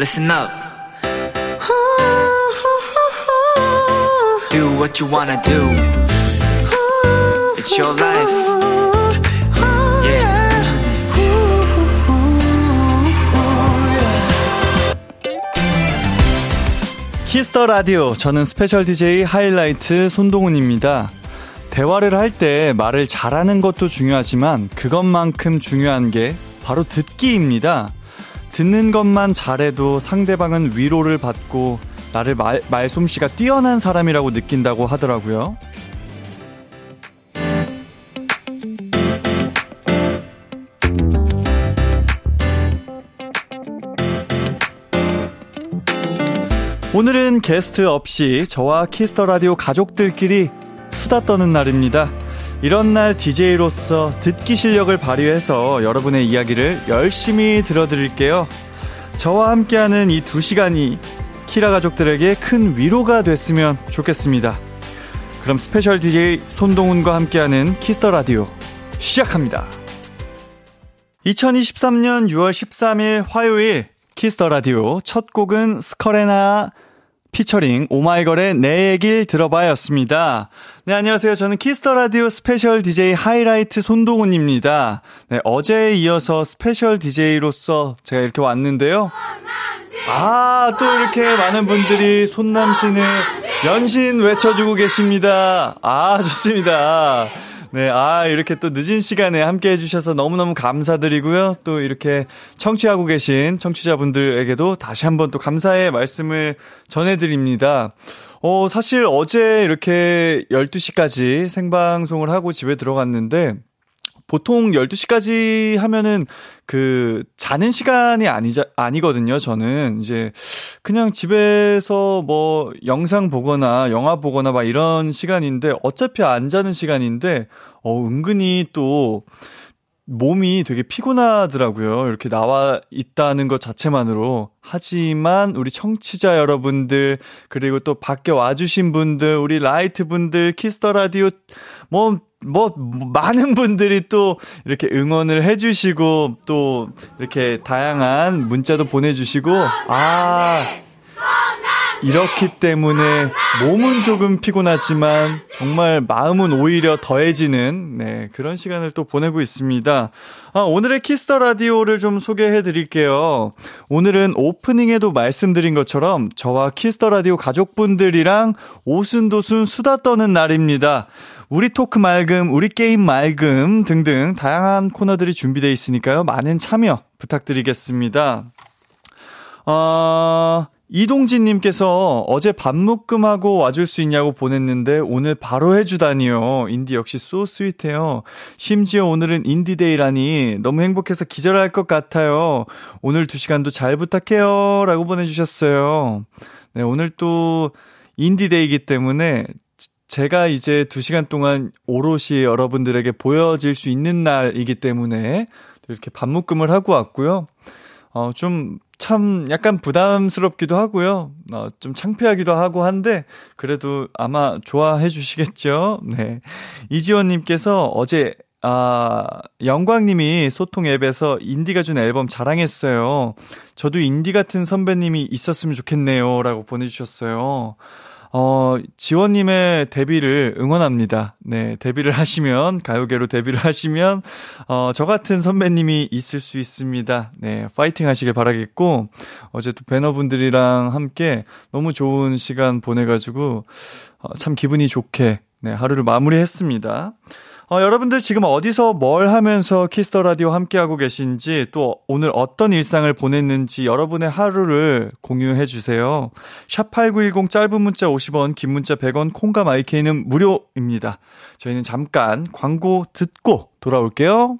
listen up. Do what you wanna do. It's your life. Yeah. 키스 더 라디오. 저는 스페셜 DJ 하이라이트 손동운입니다. 대화를 할 때 말을 잘하는 것도 중요하지만 그것만큼 중요한 게 바로 듣기입니다. 듣는 것만 잘해도 상대방은 위로를 받고 나를 말, 말솜씨가 뛰어난 사람이라고 느낀다고 하더라고요. 오늘은 게스트 없이 저와 키스터 라디오 가족들끼리 수다 떠는 날입니다. 이런 날 DJ로서 듣기 실력을 발휘해서 여러분의 이야기를 열심히 들어드릴게요. 저와 함께하는 이 두 시간이 키라 가족들에게 큰 위로가 됐으면 좋겠습니다. 그럼 스페셜 DJ 손동운과 함께하는 키스 더 라디오 시작합니다. 2023년 6월 13일 화요일 키스 더 라디오 첫 곡은 스컬 앤 하하 피처링 오마이걸의 내 얘길 들어봐였습니다. 네, 안녕하세요. 저는 키스 더 라디오 스페셜 DJ 하이라이트 손동운입니다. 네, 어제에 이어서 스페셜 DJ로서 제가 이렇게 왔는데요. 아, 또 이렇게 많은 분들이 손남신을 연신 외쳐주고 계십니다. 아, 좋습니다. 네, 아, 이렇게 또 늦은 시간에 함께 해주셔서 너무너무 감사드리고요. 또 이렇게 청취하고 계신 청취자분들에게도 다시 한번 또 감사의 말씀을 전해드립니다. 어, 사실 어제 이렇게 12시까지 생방송을 하고 집에 들어갔는데, 보통 12시까지 하면은 그 자는 시간이 아니자 아니거든요. 저는 이제 그냥 집에서 뭐 영상 보거나 영화 보거나 막 이런 시간인데 어차피 안 자는 시간인데 어 은근히 또 몸이 되게 피곤하더라고요. 이렇게 나와 있다는 것 자체만으로. 하지만 우리 청취자 여러분들, 그리고 또 밖에 와주신 분들, 우리 라이트 분들, 키스 더 라디오, 뭐, 뭐, 많은 분들이 또 이렇게 응원을 해주시고, 또 이렇게 다양한 문자도 보내주시고, 아, 이렇기 때문에 몸은 조금 피곤하지만 정말 마음은 오히려 더해지는 네, 그런 시간을 또 보내고 있습니다. 아, 오늘의 키스 더 라디오를 좀 소개해 드릴게요. 오늘은 오프닝에도 말씀드린 것처럼 저와 키스 더 라디오 가족분들이랑 오순도순 수다 떠는 날입니다. 우리 토크 맑음, 우리 게임 맑음 등등 다양한 코너들이 준비되어 있으니까요. 많은 참여 부탁드리겠습니다. 어, 이동진님께서 어제 반묶음하고 와줄 수 있냐고 보냈는데 오늘 바로 해주다니요. 운디 역시 so sweet해요. 심지어 오늘은 운디 day라니 너무 행복해서 기절할 것 같아요. 오늘 두 시간도 잘 부탁해요. 라고 보내주셨어요. 네, 오늘 또 인디데이이기 때문에 제가 이제 두 시간 동안 오롯이 여러분들에게 보여질 수 있는 날이기 때문에 이렇게 밥묶음을 하고 왔고요. 어, 좀 참 약간 부담스럽기도 하고요. 어, 좀 창피하기도 하고 한데 그래도 아마 좋아해 주시겠죠. 네. 이지원 님께서 어제 아, 영광님이 소통 앱에서 인디가 준 앨범 자랑했어요. 저도 인디 같은 선배님이 있었으면 좋겠네요. 라고 보내주셨어요. 어, 지원님의 데뷔를 응원합니다. 네, 데뷔를 하시면, 가요계로 데뷔를 하시면, 어, 저 같은 선배님이 있을 수 있습니다. 네, 파이팅 하시길 바라겠고, 어제 또 배너분들이랑 함께 너무 좋은 시간 보내가지고, 어, 참 기분이 좋게, 네, 하루를 마무리했습니다. 어, 여러분들 지금 어디서 뭘 하면서 키스 더 라디오 함께하고 계신지 또 오늘 어떤 일상을 보냈는지 여러분의 하루를 공유해 주세요. 샵8910 짧은 문자 50원, 긴 문자 100원, 콩과 마이K는 무료입니다. 저희는 잠깐 광고 듣고 돌아올게요.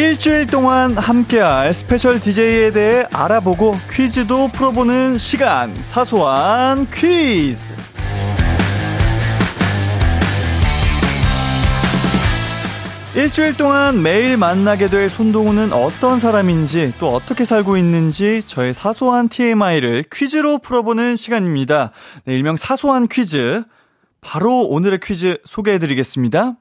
일주일 동안 함께할 스페셜 DJ에 대해 알아보고 퀴즈도 풀어보는 시간. 사소한 퀴즈. 일주일 동안 매일 만나게 될 손동운은 어떤 사람인지 또 어떻게 살고 있는지 저의 사소한 TMI를 퀴즈로 풀어보는 시간입니다. 네, 일명 사소한 퀴즈. 바로 오늘의 퀴즈 소개해드리겠습니다.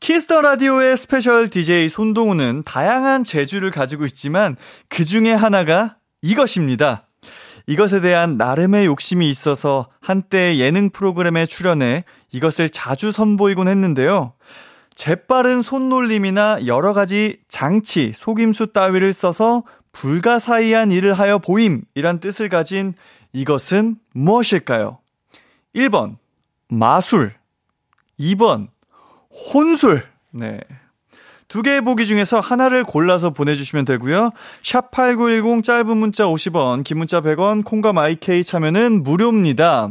키스 더 라디오의 스페셜 DJ 손동운은 다양한 재주를 가지고 있지만 그 중에 하나가 이것입니다. 이것에 대한 나름의 욕심이 있어서 한때 예능 프로그램에 출연해 이것을 자주 선보이곤 했는데요. 재빠른 손놀림이나 여러 가지 장치, 속임수 따위를 써서 불가사의한 일을 하여 보임이란 뜻을 가진 이것은 무엇일까요? 1번, 마술. 2번, 혼술. 네. 두 개의 보기 중에서 하나를 골라서 보내주시면 되고요. 샵 8910 짧은 문자 50원, 긴 문자 100원, 콩과 마이케이 참여는 무료입니다.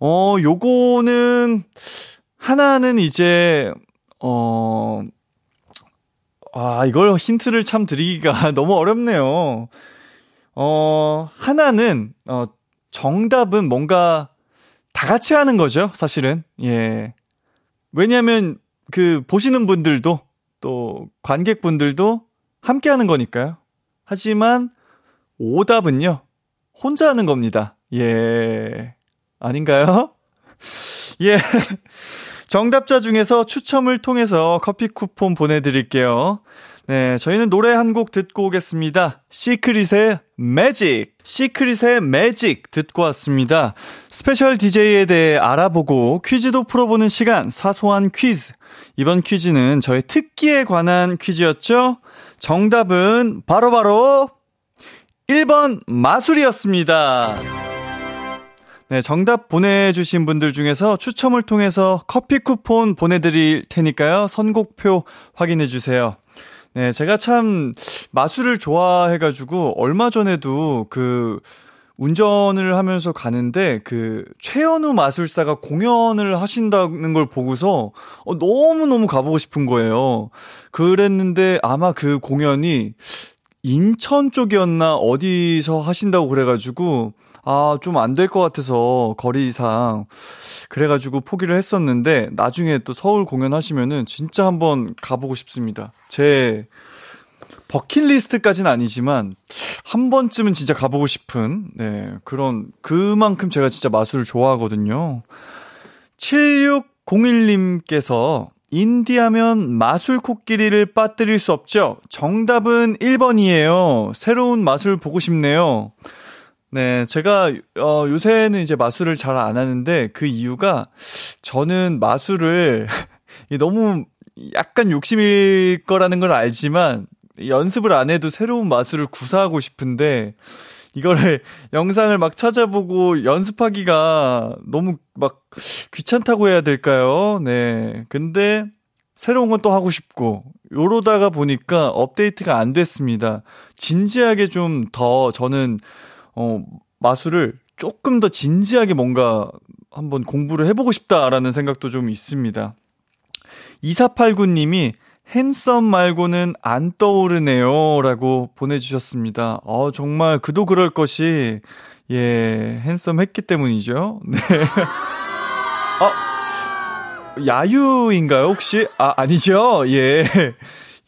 어, 요거는, 하나는 이제, 어, 아, 이걸 힌트를 참 드리기가 너무 어렵네요. 어, 하나는, 어, 정답은 뭔가 다 같이 하는 거죠, 사실은. 예. 왜냐면, 그, 보시는 분들도 또 관객분들도 함께 하는 거니까요. 하지만 오답은요. 혼자 하는 겁니다. 예. 아닌가요? 예. 정답자 중에서 추첨을 통해서 커피 쿠폰 보내드릴게요. 네, 저희는 노래 한 곡 듣고 오겠습니다. 시크릿의 매직. 시크릿의 매직 듣고 왔습니다. 스페셜 DJ에 대해 알아보고 퀴즈도 풀어보는 시간, 사소한 퀴즈. 이번 퀴즈는 저의 특기에 관한 퀴즈였죠? 정답은 바로바로 바로 1번 마술이었습니다. 네, 정답 보내주신 분들 중에서 추첨을 통해서 커피 쿠폰 보내드릴 테니까요. 선곡표 확인해주세요. 네, 제가 참 마술을 좋아해가지고 얼마 전에도 그 운전을 하면서 가는데 그 최현우 마술사가 공연을 하신다는 걸 보고서 어, 너무 너무 가보고 싶은 거예요. 그랬는데 아마 그 공연이 인천 쪽이었나 어디서 하신다고 그래가지고 아, 좀 안 될 것 같아서 거리상 그래가지고 포기를 했었는데 나중에 또 서울 공연하시면은 진짜 한번 가보고 싶습니다. 제 버킷리스트까지는 아니지만 한 번쯤은 진짜 가보고 싶은 네, 그런 그만큼 제가 진짜 마술을 좋아하거든요. 7601님께서 인디하면 마술 코끼리를 빠뜨릴 수 없죠. 정답은 1번이에요. 새로운 마술 보고 싶네요. 네, 제가 어 요새는 이제 마술을 잘 안 하는데 그 이유가 저는 마술을 너무 약간 욕심일 거라는 걸 알지만 연습을 안 해도 새로운 마술을 구사하고 싶은데 이거를 영상을 막 찾아보고 연습하기가 너무 막 귀찮다고 해야 될까요? 네. 근데 새로운 건 또 하고 싶고 요러다가 보니까 업데이트가 안 됐습니다. 진지하게 좀 더 저는 어 마술을 조금 더 진지하게 뭔가 한번 공부를 해보고 싶다라는 생각도 좀 있습니다. 2489님이 핸섬 말고는 안 떠오르네요. 라고 보내주셨습니다. 어, 정말 그도 그럴 것이, 예, 핸섬 했기 때문이죠. 네. 어, 야유인가요, 혹시? 아, 아니죠? 예.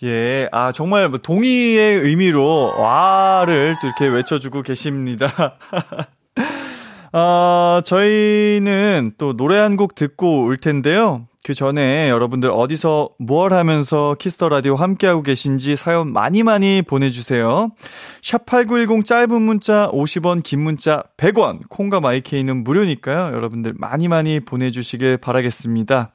예, 아, 정말 뭐 동의의 의미로 와를 또 이렇게 외쳐주고 계십니다. 아, 저희는 또 노래 한 곡 듣고 올 텐데요. 그 전에 여러분들 어디서 뭘 하면서 키스 더 라디오 함께하고 계신지 사연 많이 많이 보내주세요. 샵8910 짧은 문자 50원, 긴 문자 100원, 콩과 마이케이는 무료니까요. 여러분들 많이 많이 보내주시길 바라겠습니다.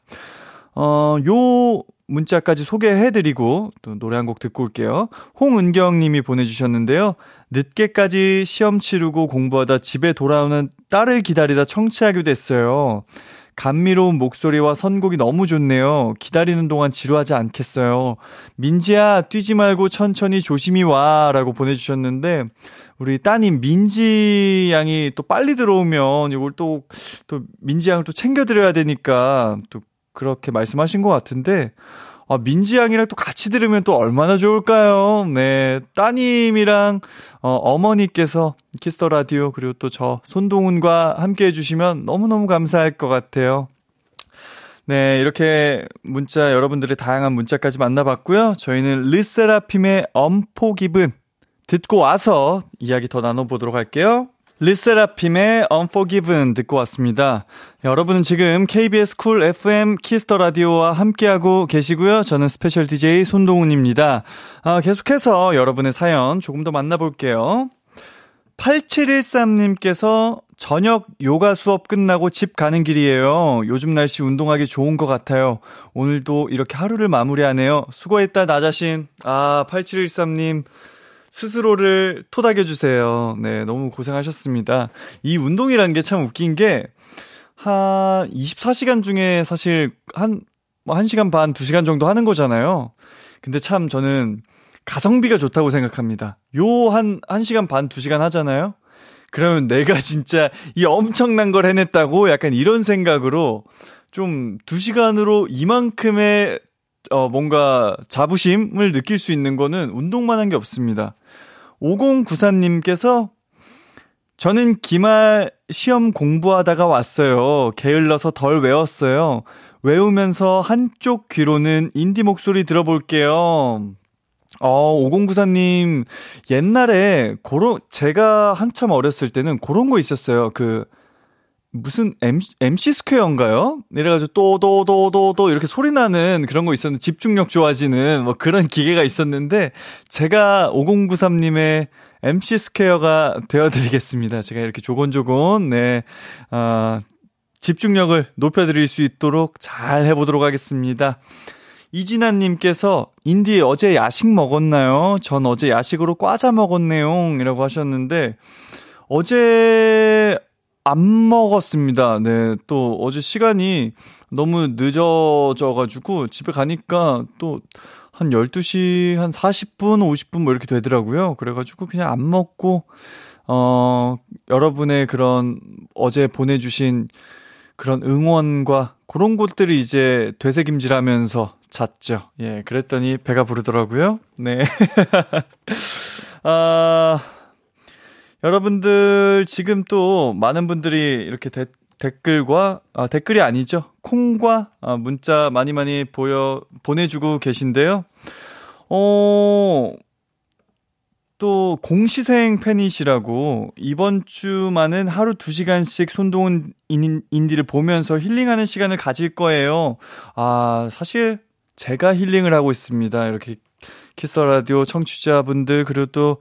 어, 요 문자까지 소개해드리고 또 노래 한 곡 듣고 올게요. 홍은경 님이 보내주셨는데요. 늦게까지 시험 치르고 공부하다 집에 돌아오는 딸을 기다리다 청취하게 됐어요. 감미로운 목소리와 선곡이 너무 좋네요. 기다리는 동안 지루하지 않겠어요. 민지야, 뛰지 말고 천천히 조심히 와. 라고 보내주셨는데, 우리 따님 민지 양이 또 빨리 들어오면 이걸 또, 또 민지 양을 또 챙겨드려야 되니까 또 그렇게 말씀하신 것 같은데, 아, 민지 양이랑 또 같이 들으면 또 얼마나 좋을까요? 네. 따님이랑, 어, 어머니께서 키스 더 라디오, 그리고 또 저 손동운과 함께 해주시면 너무너무 감사할 것 같아요. 네, 이렇게 문자, 여러분들의 다양한 문자까지 만나봤고요. 저희는 르세라핌의 UNFORGIVEN 듣고 와서 이야기 더 나눠보도록 할게요. 르세라핌의 Unforgiven 듣고 왔습니다. 여러분은 지금 KBS 쿨 FM 키스터 라디오와 함께하고 계시고요. 저는 스페셜 DJ 손동운입니다. 아, 계속해서 여러분의 사연 조금 더 만나볼게요. 8713님께서 저녁 요가 수업 끝나고 집 가는 길이에요. 요즘 날씨 운동하기 좋은 것 같아요. 오늘도 이렇게 하루를 마무리하네요. 수고했다, 나 자신. 아, 8713님. 스스로를 토닥여주세요. 네, 너무 고생하셨습니다. 이 운동이라는 게 참 웃긴 게, 한 24시간 중에 사실 한, 뭐 1시간 반, 2시간 정도 하는 거잖아요. 근데 참 저는 가성비가 좋다고 생각합니다. 요 한, 1시간 반, 2시간 하잖아요? 그러면 내가 진짜 이 엄청난 걸 해냈다고 약간 이런 생각으로 좀 2시간으로 이만큼의 어, 뭔가 자부심을 느낄 수 있는 거는 운동만 한 게 없습니다. 5094님께서 저는 기말 시험 공부하다가 왔어요. 게을러서 덜 외웠어요. 외우면서 한쪽 귀로는 인디 목소리 들어볼게요. 어, 5094님, 옛날에, 고런, 제가 한참 어렸을 때는 그런 거 있었어요. 그, 무슨 MC, 스퀘어인가요? 이래가지고 또, 또, 또, 또, 또 이렇게 소리 나는 그런 거 있었는데, 집중력 좋아지는 뭐 그런 기계가 있었는데, 제가 5093님의 MC 스퀘어가 되어드리겠습니다. 제가 이렇게 조곤조곤, 네, 아, 집중력을 높여드릴 수 있도록 잘 해보도록 하겠습니다. 이진아님께서 인디 어제 야식 먹었나요? 전 어제 야식으로 과자 먹었네요. 이라고 하셨는데, 어제 안 먹었습니다. 네. 또 어제 시간이 너무 늦어져가지고 집에 가니까 또 한 12시 한 40분, 50분 뭐 이렇게 되더라고요. 그래가지고 그냥 안 먹고, 어, 여러분의 그런 어제 보내주신 그런 응원과 그런 것들이 이제 되새김질 하면서 잤죠. 예, 그랬더니 배가 부르더라고요. 네. 아, 여러분들 지금 또 많은 분들이 이렇게 데, 댓글과 아, 댓글이 아니죠. 콩과 아, 문자 많이 많이 보여 보내주고 계신데요. 어, 또 공시생 팬이시라고 이번 주만은 하루 2시간씩 손동운 운디를 보면서 힐링하는 시간을 가질 거예요. 아, 사실 제가 힐링을 하고 있습니다. 이렇게 Kiss the Radio 청취자분들 그리고 또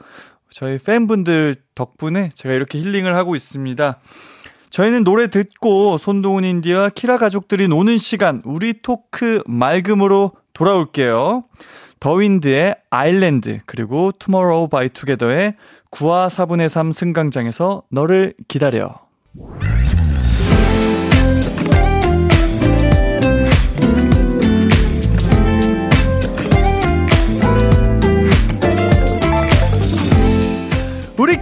저희 팬분들 덕분에 제가 이렇게 힐링을 하고 있습니다. 저희는 노래 듣고 손동운 운디와 키라 가족들이 노는 시간 우리 토크 맑음으로 돌아올게요. 더윈드의 Island 그리고 투모로우바이투게더의 9와 4분의 3 승강장에서 너를 기다려.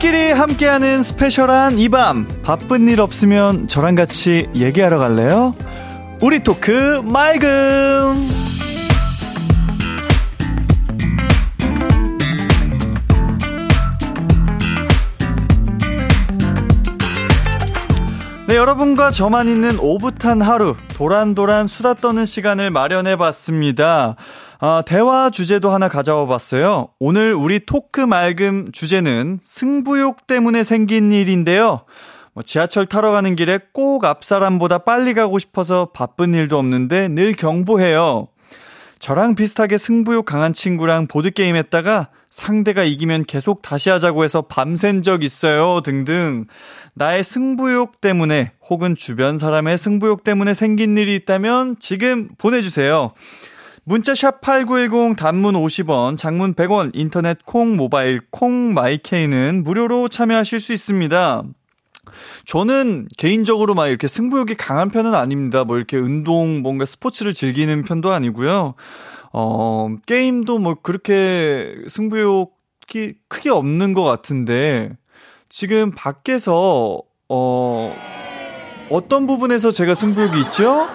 우리끼리 함께하는 스페셜한 이 밤 바쁜 일 없으면 저랑 같이 얘기하러 갈래요? 우리 토크 맑음 네, 여러분과 저만 있는 오붓한 하루, 도란도란 수다 떠는 시간을 마련해 봤습니다. 아, 대화 주제도 하나 가져와 봤어요. 오늘 우리 토크 맑음 주제는 승부욕 때문에 생긴 일인데요. 뭐 지하철 타러 가는 길에 꼭 앞사람보다 빨리 가고 싶어서 바쁜 일도 없는데 늘 경보해요. 저랑 비슷하게 승부욕 강한 친구랑 보드게임 했다가 상대가 이기면 계속 다시 하자고 해서 밤샌 적 있어요. 등등. 나의 승부욕 때문에 혹은 주변 사람의 승부욕 때문에 생긴 일이 있다면 지금 보내주세요. 문자 샵 8910 단문 50원, 장문 100원, 인터넷 콩, 모바일 콩, 마이케이는 무료로 참여하실 수 있습니다. 저는 개인적으로 막 이렇게 승부욕이 강한 편은 아닙니다. 뭐 이렇게 운동, 뭔가 스포츠를 즐기는 편도 아니고요. 어, 게임도 뭐 그렇게 승부욕이 크게 없는 것 같은데, 지금 밖에서, 어, 어떤 부분에서 제가 승부욕이 있죠?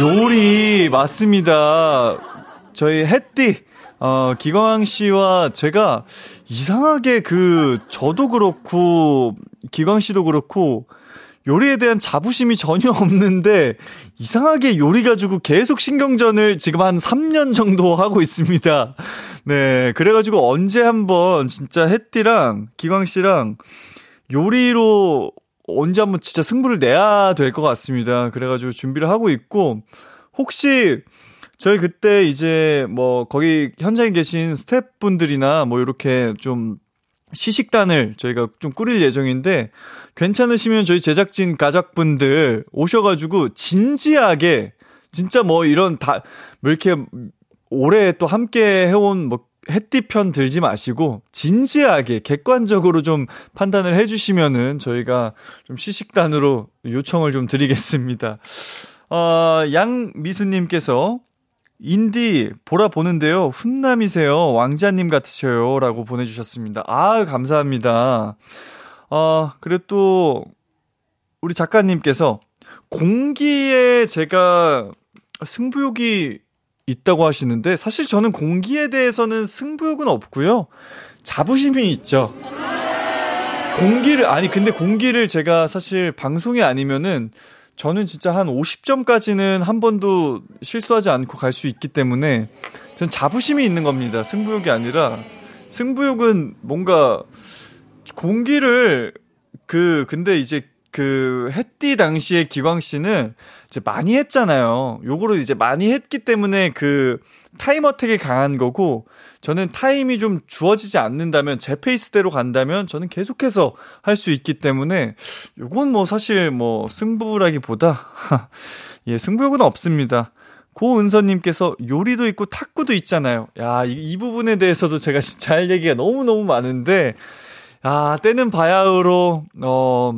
요리, 맞습니다. 저희 햇띠, 어, 기광 씨와 제가 이상하게 그, 저도 그렇고, 기광 씨도 그렇고, 요리에 대한 자부심이 전혀 없는데 이상하게 요리 가지고 계속 신경전을 지금 한 3년 정도 하고 있습니다. 네, 그래가지고 언제 한번 진짜 햇띠랑 기광 씨랑 요리로 언제 한번 진짜 승부를 내야 될 것 같습니다. 그래가지고 준비를 하고 있고 혹시 저희 그때 이제 뭐 거기 현장에 계신 스태프분들이나 뭐 이렇게 좀 시식단을 저희가 좀 꾸릴 예정인데 괜찮으시면 저희 제작진 가족분들 오셔가지고 진지하게 진짜 뭐 이런 다 뭐 이렇게 오래 또 함께 해온 뭐 햇띠편 들지 마시고 진지하게 객관적으로 좀 판단을 해주시면은 저희가 좀 시식단으로 요청을 좀 드리겠습니다. 어, 양미수님께서 인디 보라 보는데요. 훈남이세요. 왕자님 같으셔요. 라고 보내주셨습니다. 아, 감사합니다. 어, 그리고 또, 우리 작가님께서 공기에 제가 승부욕이 있다고 하시는데, 사실 저는 공기에 대해서는 승부욕은 없고요. 자부심이 있죠. 공기를, 아니, 근데 공기를 제가 사실 방송이 아니면은 저는 진짜 한 50점까지는 한 번도 실수하지 않고 갈 수 있기 때문에 전 자부심이 있는 겁니다. 승부욕이 아니라 승부욕은 뭔가 공기를 그 근데 이제 그 햇띠 당시에 기광 씨는 이제 많이 했잖아요. 요거를 이제 많이 했기 때문에 그 time attack이 강한 거고 저는 타임이 좀 주어지지 않는다면 제 페이스대로 간다면 저는 계속해서 할 수 있기 때문에 요건 뭐 사실 뭐 승부라기보다 예, 승부욕은 없습니다. 고은서님께서 요리도 있고 탁구도 있잖아요. 야, 이, 이 부분에 대해서도 제가 진짜 할 얘기가 너무너무 많은데, 아, 때는 바야흐로, 어,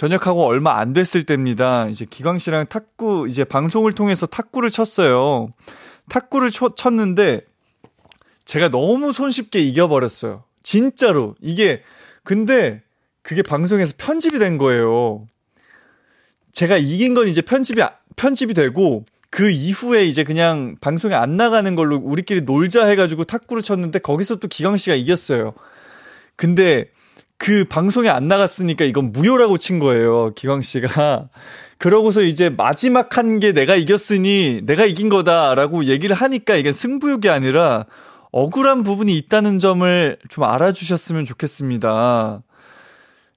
전역하고 얼마 안 됐을 때입니다. 이제 기광 씨랑 탁구, 이제 방송을 통해서 탁구를 쳤어요. 탁구를 쳐, 쳤는데, 제가 너무 손쉽게 이겨버렸어요. 진짜로. 이게, 근데 그게 방송에서 편집이 된 거예요. 제가 이긴 건 이제 편집이, 편집이 되고, 그 이후에 이제 그냥 방송에 안 나가는 걸로 우리끼리 놀자 해가지고 탁구를 쳤는데 거기서 또 기광 씨가 이겼어요. 근데 그 방송에 안 나갔으니까 이건 무효라고 친 거예요. 기광 씨가. 그러고서 이제 마지막 한 게 내가 이겼으니 내가 이긴 거다라고 얘기를 하니까 이게 승부욕이 아니라 억울한 부분이 있다는 점을 좀 알아주셨으면 좋겠습니다.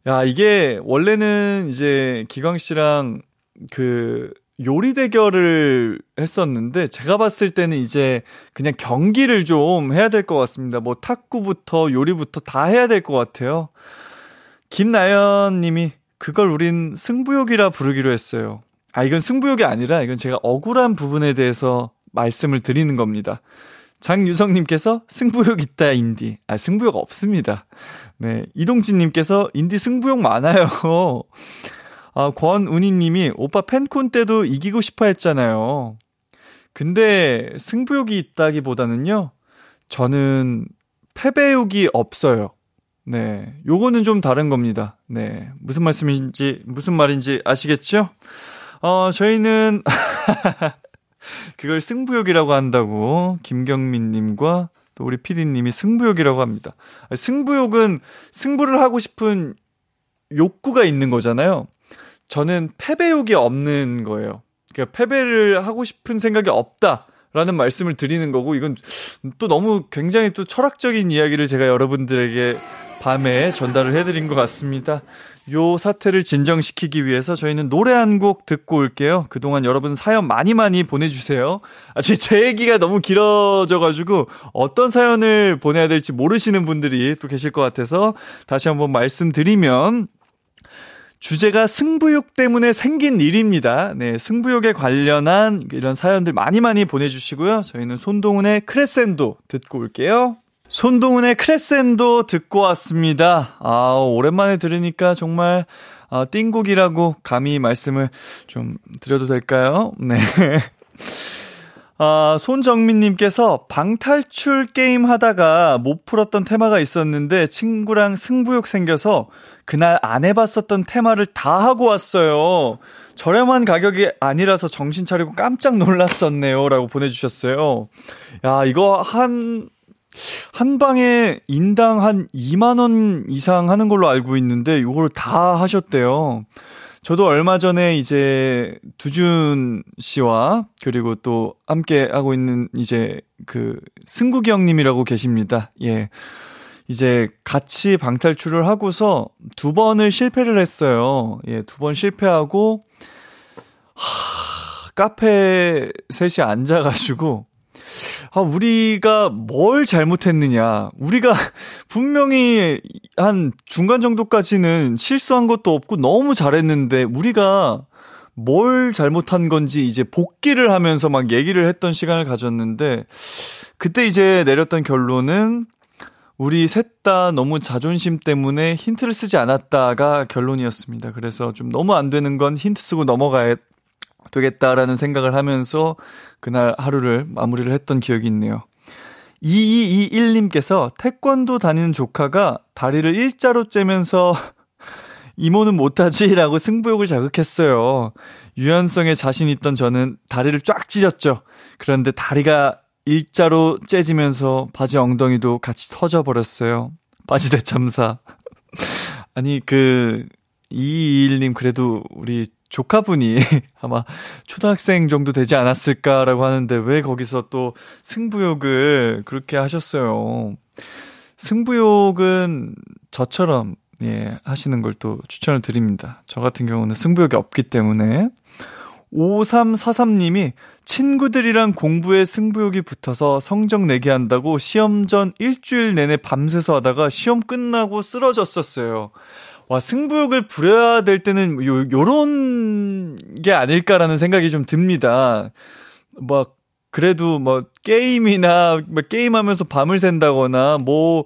야, 이게 원래는 이제 기광 씨랑 그 요리 대결을 했었는데 제가 봤을 때는 이제 그냥 경기를 좀 해야 될 것 같습니다. 뭐 탁구부터 요리부터 다 해야 될 것 같아요. 김나연 님이 그걸 우린 승부욕이라 부르기로 했어요. 아, 이건 승부욕이 아니라 이건 제가 억울한 부분에 대해서 말씀을 드리는 겁니다. 장유성님께서 승부욕 있다, 인디. 아, 승부욕 없습니다. 네. 이동진님께서 인디 승부욕 많아요. 아, 권운희님이 오빠 팬콘 때도 이기고 싶어 했잖아요. 근데 승부욕이 있다기보다는요, 저는 패배욕이 없어요. 네. 요거는 좀 다른 겁니다. 네. 무슨 말씀인지, 무슨 말인지 아시겠죠? 어, 저희는, 그걸 승부욕이라고 한다고 김경민님과 또 우리 피디님이 승부욕이라고 합니다. 승부욕은 승부를 하고 싶은 욕구가 있는 거잖아요. 저는 패배욕이 없는 거예요. 그러니까 패배를 하고 싶은 생각이 없다. 라는 말씀을 드리는 거고, 이건 또 너무 굉장히 또 철학적인 이야기를 제가 여러분들에게 밤에 전달을 해드린 것 같습니다. 요 사태를 진정시키기 위해서 저희는 노래 한 곡 듣고 올게요. 그동안 여러분 사연 많이 많이 보내주세요. 아, 제 얘기가 너무 길어져가지고 어떤 사연을 보내야 될지 모르시는 분들이 또 계실 것 같아서 다시 한번 말씀드리면 주제가 승부욕 때문에 생긴 일입니다. 네, 승부욕에 관련한 이런 사연들 많이 많이 보내주시고요. 저희는 손동훈의 크레센도 듣고 올게요. 손동훈의 크레센도 듣고 왔습니다. 아, 오랜만에 들으니까 정말 아, 띵곡이라고 감히 말씀을 좀 드려도 될까요? 네. 아, 손정민님께서 방탈출 게임 하다가 못 풀었던 테마가 있었는데 친구랑 승부욕 생겨서 그날 안 해봤었던 테마를 다 하고 왔어요. 저렴한 가격이 아니라서 정신 차리고 깜짝 놀랐었네요. 라고 보내주셨어요. 야, 이거 한, 한 방에 인당 한 2만원 이상 하는 걸로 알고 있는데, 이걸 다 하셨대요. 저도 얼마 전에 이제 두준 씨와 그리고 또 함께 하고 있는 이제 그 승국이 형님이라고 계십니다. 예. 이제 같이 방탈출을 하고서 두 번을 실패를 했어요. 예, 두 번 실패하고 하, 카페 셋이 앉아가지고 아, 우리가 뭘 잘못했느냐. 우리가 분명히 한 중간 정도까지는 실수한 것도 없고 너무 잘했는데 우리가 뭘 잘못한 건지 이제 복귀를 하면서 막 얘기를 했던 시간을 가졌는데 그때 이제 내렸던 결론은 우리 셋 다 너무 자존심 때문에 힌트를 쓰지 않았다가 결론이었습니다. 그래서 좀 너무 안 되는 건 힌트 쓰고 넘어가야 되겠다라는 생각을 하면서 그날 하루를 마무리를 했던 기억이 있네요. 2221님께서 태권도 다니는 조카가 다리를 일자로 째면서 이모는 못하지라고 승부욕을 자극했어요. 유연성에 자신 있던 저는 다리를 쫙 찢었죠. 그런데 다리가 일자로 째지면서 바지 엉덩이도 같이 터져버렸어요. 바지 대참사. 아니, 그, 221님 그래도 우리 조카분이 아마 초등학생 정도 되지 않았을까라고 하는데 왜 거기서 또 승부욕을 그렇게 하셨어요. 승부욕은 저처럼 예, 하시는 걸 또 추천을 드립니다. 저 같은 경우는 승부욕이 없기 때문에 5343님이 친구들이랑 공부에 승부욕이 붙어서 성적 내게 한다고 시험 전 일주일 내내 밤새서 하다가 시험 끝나고 쓰러졌었어요. 와, 승부욕을 부려야 될 때는 요, 요런 게 아닐까라는 생각이 좀 듭니다. 막, 그래도 뭐, 게임이나, 뭐 게임하면서 밤을 샌다거나, 뭐,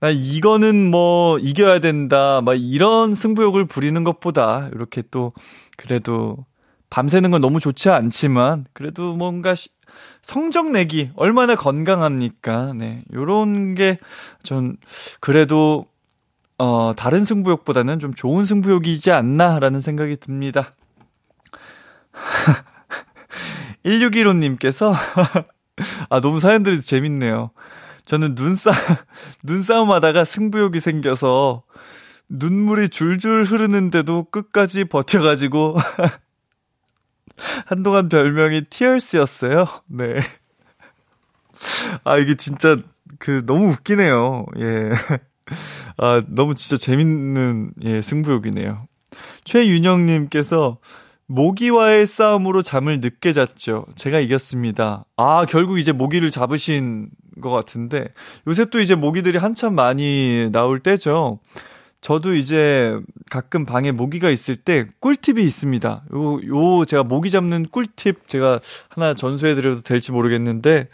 나 이거는 뭐, 이겨야 된다, 막 이런 승부욕을 부리는 것보다, 이렇게 또, 그래도, 밤새는 건 너무 좋지 않지만, 그래도 뭔가, 시, 성적 내기, 얼마나 건강합니까? 네. 요런 게, 전, 그래도, 어, 다른 승부욕보다는 좀 좋은 승부욕이지 않나라는 생각이 듭니다. 1615님께서, 아, 너무 사연들이 재밌네요. 저는 눈싸, 눈싸움 하다가 승부욕이 생겨서 눈물이 줄줄 흐르는데도 끝까지 버텨가지고, 한동안 별명이 티얼스였어요. 네. 아, 이게 진짜, 그, 너무 웃기네요. 예. 아, 너무 진짜 재밌는, 예, 승부욕이네요. 최윤영님께서, 모기와의 싸움으로 잠을 늦게 잤죠. 제가 이겼습니다. 아, 결국 이제 모기를 잡으신 것 같은데, 요새 또 이제 모기들이 한참 많이 나올 때죠. 저도 이제 가끔 방에 모기가 있을 때 꿀팁이 있습니다. 요, 요, 제가 모기 잡는 꿀팁 제가 하나 전수해드려도 될지 모르겠는데,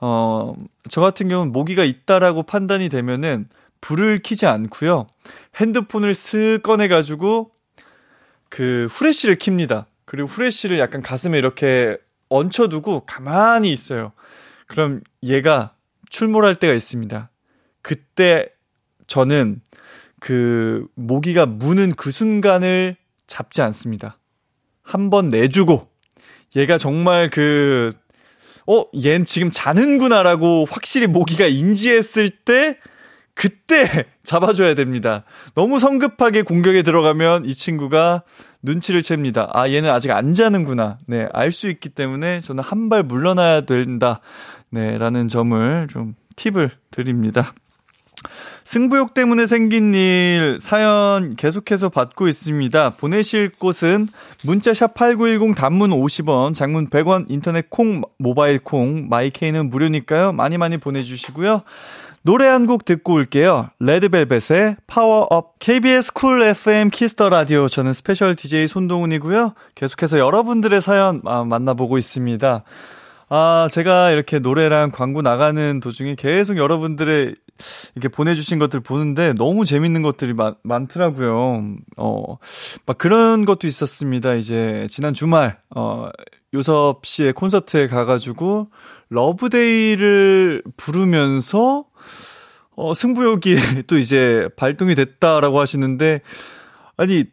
어, 저 같은 경우는 모기가 있다라고 판단이 되면은 불을 켜지 않고요. 핸드폰을 쓱 꺼내 가지고 그 후레쉬를 킵니다. 그리고 후레쉬를 약간 가슴에 이렇게 얹혀 두고 가만히 있어요. 그럼 얘가 출몰할 때가 있습니다. 그때 저는 그 모기가 무는 그 순간을 잡지 않습니다. 한 번 내주고 얘가 정말 그 어, 얜 지금 자는구나라고 확실히 모기가 인지했을 때 그때 잡아줘야 됩니다. 너무 성급하게 공격에 들어가면 이 친구가 눈치를 챕니다. 아, 얘는 아직 안 자는구나. 네, 알 수 있기 때문에 저는 한 발 물러나야 된다. 네, 라는 점을 좀 팁을 드립니다. 승부욕 때문에 생긴 일 사연 계속해서 받고 있습니다. 보내실 곳은 문자 샵 8910 단문 50원, 장문 100원, 인터넷 콩, 모바일 콩, 마이 K는 무료니까요. 많이 많이 보내주시고요. 노래 한 곡 듣고 올게요. 레드벨벳의 파워업 KBS Cool FM Kiss the Radio 저는 스페셜 DJ 손동운이고요. 계속해서 여러분들의 사연 아, 만나보고 있습니다. 아, 제가 이렇게 노래랑 광고 나가는 도중에 계속 여러분들의 이렇게 보내주신 것들 보는데 너무 재밌는 것들이 많, 많더라고요. 어, 막 그런 것도 있었습니다. 이제 지난 주말, 어, 요섭 씨의 콘서트에 가가지고 러브데이를 부르면서 어, 승부욕이 또 이제 발동이 됐다라고 하시는데, 아니,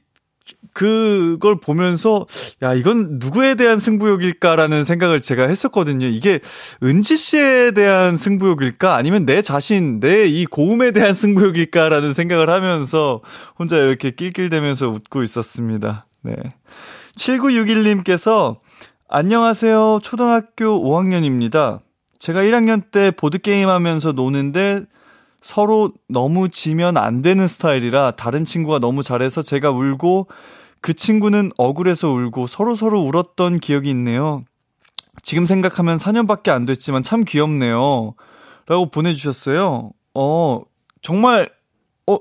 그걸 보면서, 야, 이건 누구에 대한 승부욕일까라는 생각을 제가 했었거든요. 이게 은지 씨에 대한 승부욕일까? 아니면 내 자신, 내 이 고음에 대한 승부욕일까라는 생각을 하면서 혼자 이렇게 낄낄대면서 웃고 있었습니다. 네. 7961님께서 안녕하세요. 초등학교 5학년입니다. 제가 1학년 때 보드게임 하면서 노는데 서로 너무 지면 안 되는 스타일이라 다른 친구가 너무 잘해서 제가 울고 그 친구는 억울해서 울고 서로 서로 울었던 기억이 있네요. 지금 생각하면 4년밖에 안 됐지만 참 귀엽네요. 라고 보내주셨어요. 어, 정말, 어,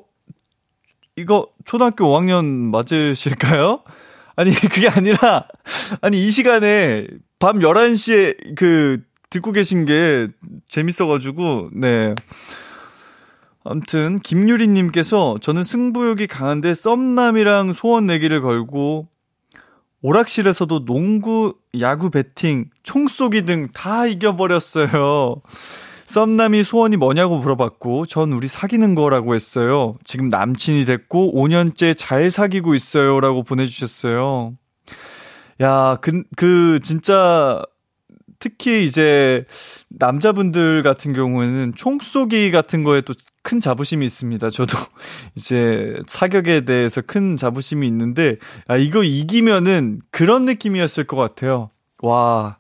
이거 초등학교 5학년 맞으실까요? 아니, 그게 아니라, 아니, 이 시간에 밤 11시에 그, 듣고 계신 게 재밌어가지고, 네. 아무튼 김유리님께서 저는 승부욕이 강한데 썸남이랑 소원 내기를 걸고 오락실에서도 농구, 야구 배팅, 총 쏘기 등 다 이겨버렸어요. 썸남이 소원이 뭐냐고 물어봤고, 전 우리 사귀는 거라고 했어요. 지금 남친이 됐고, 5년째 잘 사귀고 있어요. 라고 보내주셨어요. 야, 그, 그, 진짜, 특히 이제 남자분들 같은 경우에는 총 쏘기 같은 거에 또 큰 자부심이 있습니다. 저도 이제 사격에 대해서 큰 자부심이 있는데 아 이거 이기면은 그런 느낌이었을 것 같아요. 와,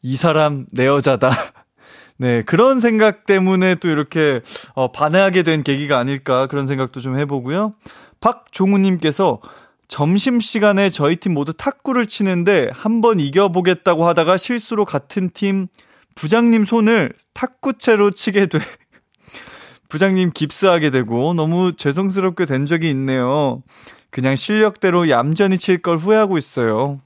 이 사람 내 여자다. 네, 그런 생각 때문에 또 이렇게 어 반해하게 된 계기가 아닐까 그런 생각도 좀 해보고요. 박종우 님께서 점심시간에 저희 팀 모두 탁구를 치는데 한번 이겨보겠다고 하다가 실수로 같은 팀 부장님 손을 탁구채로 치게 돼. 부장님 깁스하게 되고 너무 죄송스럽게 된 적이 있네요. 그냥 실력대로 얌전히 칠 걸 후회하고 있어요.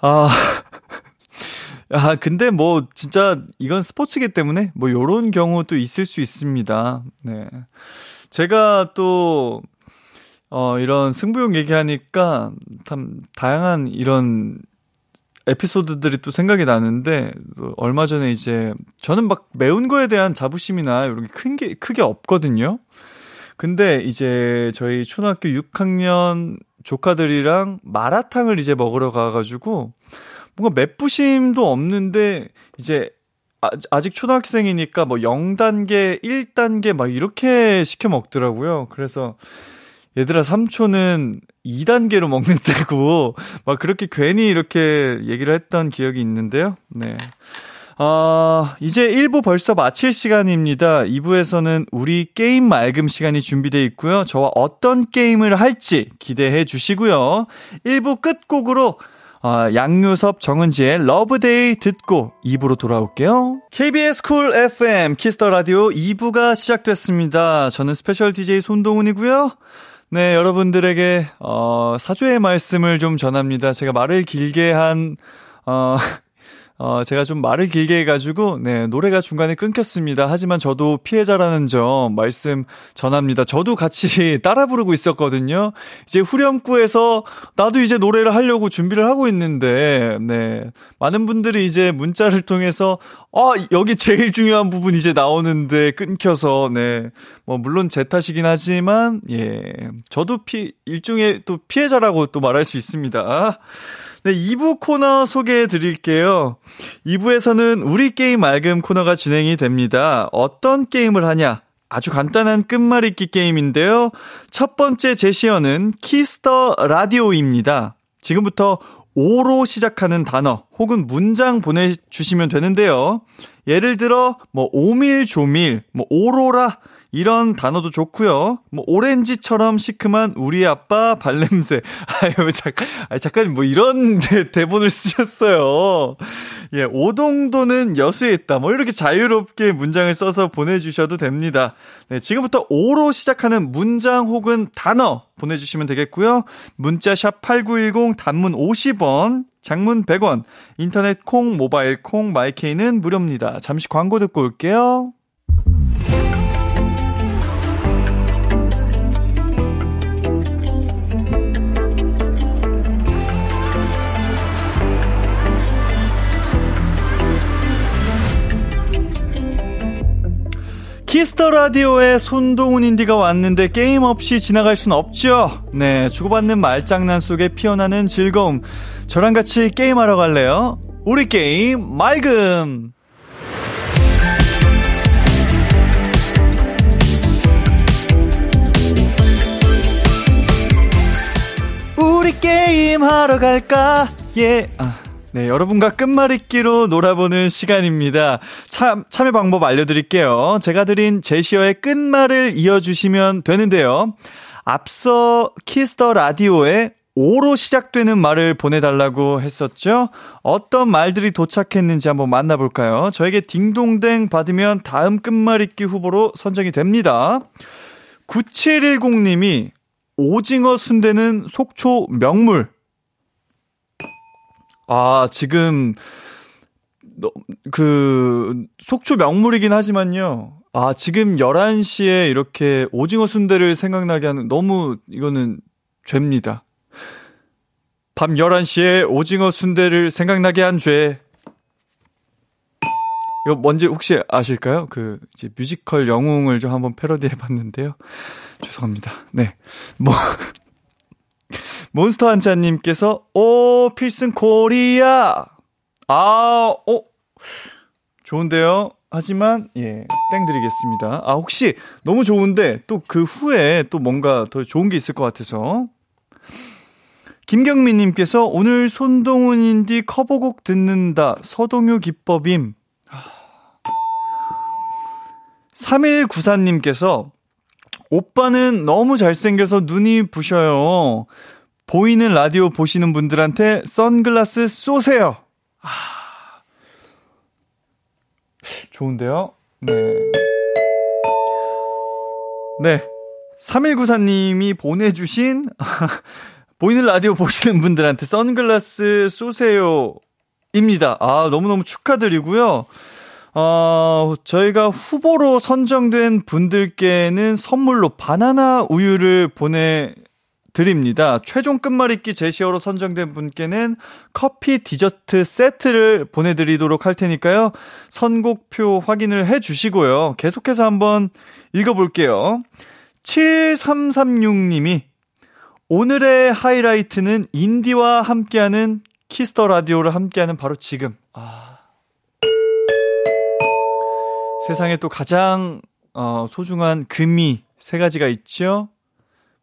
아, 아, 근데 뭐, 진짜, 이건 스포츠기 때문에, 뭐, 요런 경우도 있을 수 있습니다. 네. 제가 또, 어, 이런 승부욕 얘기하니까 참 다양한 이런 에피소드들이 또 생각이 나는데 또 얼마 전에 이제 저는 막 매운 거에 대한 자부심이나 이런 게 큰 게 크게 없거든요. 근데 이제 저희 초등학교 6학년 조카들이랑 마라탕을 이제 먹으러 가가지고 뭔가 맵부심도 없는데 이제 아직 초등학생이니까 뭐 0단계, 1단계 막 이렇게 시켜 먹더라고요. 그래서 얘들아 삼촌은 2단계로 먹는다고 막 그렇게 괜히 이렇게 얘기를 했던 기억이 있는데요. 네. 어, 이제 1부 벌써 마칠 시간입니다. 2부에서는 우리 게임 맑음 시간이 준비되어 있고요. 저와 어떤 게임을 할지 기대해 주시고요. 1부 끝곡으로 어, 양요섭 정은지의 Love Day 듣고 2부로 돌아올게요. KBS Cool FM Kiss the Radio 2부가 시작됐습니다. 저는 스페셜 DJ 손동운이고요. 네, 여러분들에게, 어, 사죄의 말씀을 좀 전합니다. 제가 말을 길게 한, 어, 어, 제가 좀 말을 길게 해가지고, 네, 노래가 중간에 끊겼습니다. 하지만 저도 피해자라는 점 말씀 전합니다. 저도 같이 따라 부르고 있었거든요. 이제 후렴구에서 나도 이제 노래를 하려고 준비를 하고 있는데, 네. 많은 분들이 이제 문자를 통해서, 아, 여기 제일 중요한 부분 이제 나오는데 끊겨서, 네. 뭐, 물론 제 탓이긴 하지만, 예. 저도 피, 일종의 또 피해자라고 또 말할 수 있습니다. 네, 2부 코너 소개해 드릴게요. 2부에서는 우리 게임 맑음 코너가 진행이 됩니다. 어떤 게임을 하냐? 아주 간단한 끝말잇기 게임인데요. 첫 번째 제시어는 Kiss the Radio입니다. 지금부터 오로 시작하는 단어 혹은 문장 보내주시면 되는데요. 예를 들어, 뭐, 오밀조밀, 뭐, 오로라, 이런 단어도 좋고요. 뭐 오렌지처럼 시큼한 우리 아빠 발냄새. 아유 잠깐, 아 잠깐 뭐 이런 대, 본을 쓰셨어요. 예, 오동도는 여수에 있다. 뭐 이렇게 자유롭게 문장을 써서 보내주셔도 됩니다. 네, 지금부터 오로 시작하는 문장 혹은 단어 보내주시면 되겠고요. 문자 샵 #8910 단문 50원, 장문 100원, 인터넷 콩, 모바일 콩, 마이케이는 무료입니다. 잠시 광고 듣고 올게요. Kiss the Radio에 손동운 운디가 왔는데 게임 없이 지나갈 순 없죠. 네, 주고받는 말장난 속에 피어나는 즐거움. 저랑 같이 게임하러 갈래요? 우리 게임 맑음. 우리 게임 하러 갈까? 예. 아, 네, 여러분과 끝말잇기로 놀아보는 시간입니다. 참, 참여 방법 알려드릴게요. 제가 드린 제시어의 끝말을 이어주시면 되는데요. 앞서 Kiss the Radio에 오로 시작되는 말을 보내달라고 했었죠? 어떤 말들이 도착했는지 한번 만나볼까요? 저에게 딩동댕 받으면 다음 끝말잇기 후보로 선정이 됩니다. 9710님이 오징어 순대는 속초 명물. 아, 지금, 그, 속초 명물이긴 하지만요. 아, 지금 11시에 이렇게 오징어 순대를 생각나게 하는 너무 이거는 죄입니다. 밤 11시에 오징어 순대를 생각나게 한 죄. 이거 뭔지 혹시 아실까요? 그, 이제 뮤지컬 영웅을 좀 한번 패러디 해봤는데요. 죄송합니다. 네. 뭐, 몬스터 한자님께서, 오, 필승 코리아! 아, 어, 좋은데요? 하지만, 예, 땡 드리겠습니다. 아, 혹시 너무 좋은데, 또 그 후에 또 뭔가 더 좋은 게 있을 것 같아서. 김경민님께서 오늘 손동운 운디 커버곡 듣는다. 서동요 기법임. 3194님께서 오빠는 너무 잘생겨서 눈이 부셔요. 보이는 라디오 보시는 분들한테 선글라스 쏘세요. 아. 좋은데요? 네. 네. 3194님이 보내주신, 보이는 라디오 보시는 분들한테 선글라스 쏘세요. 입니다. 아, 너무너무 축하드리고요. 어, 저희가 후보로 선정된 분들께는 선물로 바나나 우유를 보내 드립니다. 최종 끝말잇기 제시어로 선정된 분께는 커피 디저트 세트를 보내드리도록 할 테니까요. 선곡표 확인을 해 주시고요. 계속해서 한번 읽어볼게요. 7336님이 오늘의 하이라이트는 인디와 함께하는 Kiss the Radio를 함께하는 바로 지금. 아. 세상에 또 가장 어, 소중한 금이 세 가지가 있죠.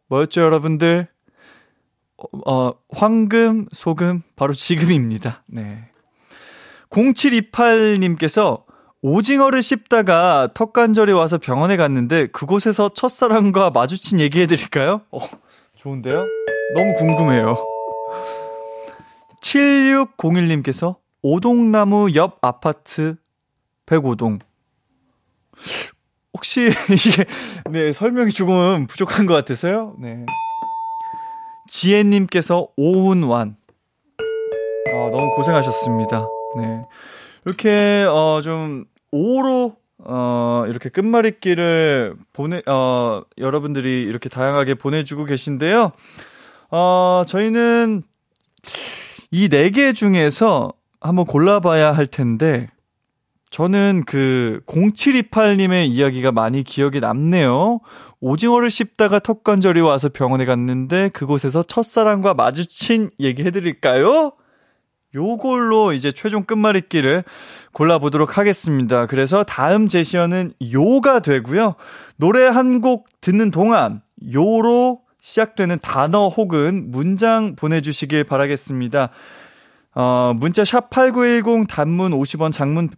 뭐였죠, 여러분들? 어, 어, 황금, 소금, 바로 지금입니다. 네. 0728님께서 오징어를 씹다가 턱 관절이 와서 병원에 갔는데 그곳에서 첫사랑과 마주친 얘기해 드릴까요? 어, 좋은데요? 너무 궁금해요. 7601님께서 오동나무 옆 아파트 105동 혹시 이게 네 설명이 조금 부족한 것 같아서요. 네. 지혜님께서 오운완. 아, 너무 고생하셨습니다. 네. 이렇게, 어, 좀, 오로, 어, 이렇게 끝말잇기를 보내, 어, 여러분들이 이렇게 다양하게 보내주고 계신데요. 어, 저희는 이 네 개 중에서 한번 골라봐야 할 텐데, 저는 그 0728님의 이야기가 많이 기억에 남네요. 오징어를 씹다가 턱 관절이 와서 병원에 갔는데 그곳에서 첫사랑과 마주친 얘기 해드릴까요? 요걸로 이제 최종 끝말잇기를 골라보도록 하겠습니다. 그래서 다음 제시어는 요가 되고요. 노래 한 곡 듣는 동안 요로 시작되는 단어 혹은 문장 보내주시길 바라겠습니다. 어, 문자 샵 8910 단문 50원 장문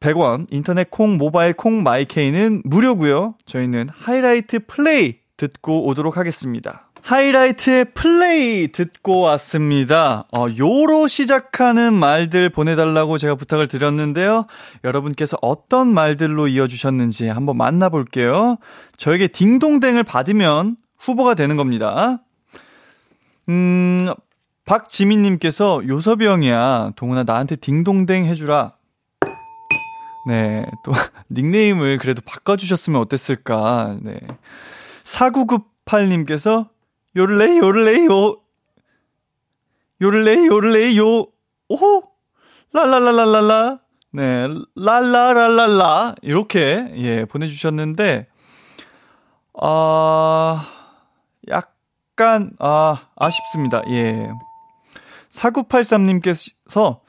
100원, 인터넷 콩, 모바일 콩, 마이케이는 무료고요. 저희는 하이라이트 플레이 듣고 오도록 하겠습니다. 하이라이트의 플레이 듣고 왔습니다. 어, 요로 시작하는 말들 보내달라고 제가 부탁을 드렸는데요. 여러분께서 어떤 말들로 이어주셨는지 한번 만나볼게요. 저에게 딩동댕을 받으면 후보가 되는 겁니다. 음, 박지민님께서 요섭이 형이야. 동훈아, 나한테 딩동댕 해주라. 네, 또 닉네임을 그래도 바꿔주셨으면 어땠을까. 네. 4998님께서 요를레이 요를레이 요. 요를레이 요를레이 요. 오호! 랄랄랄랄랄라. 네 랄라랄랄라. 이렇게 예 보내주셨는데 아 약간 아 아쉽습니다. 예. 4983님께서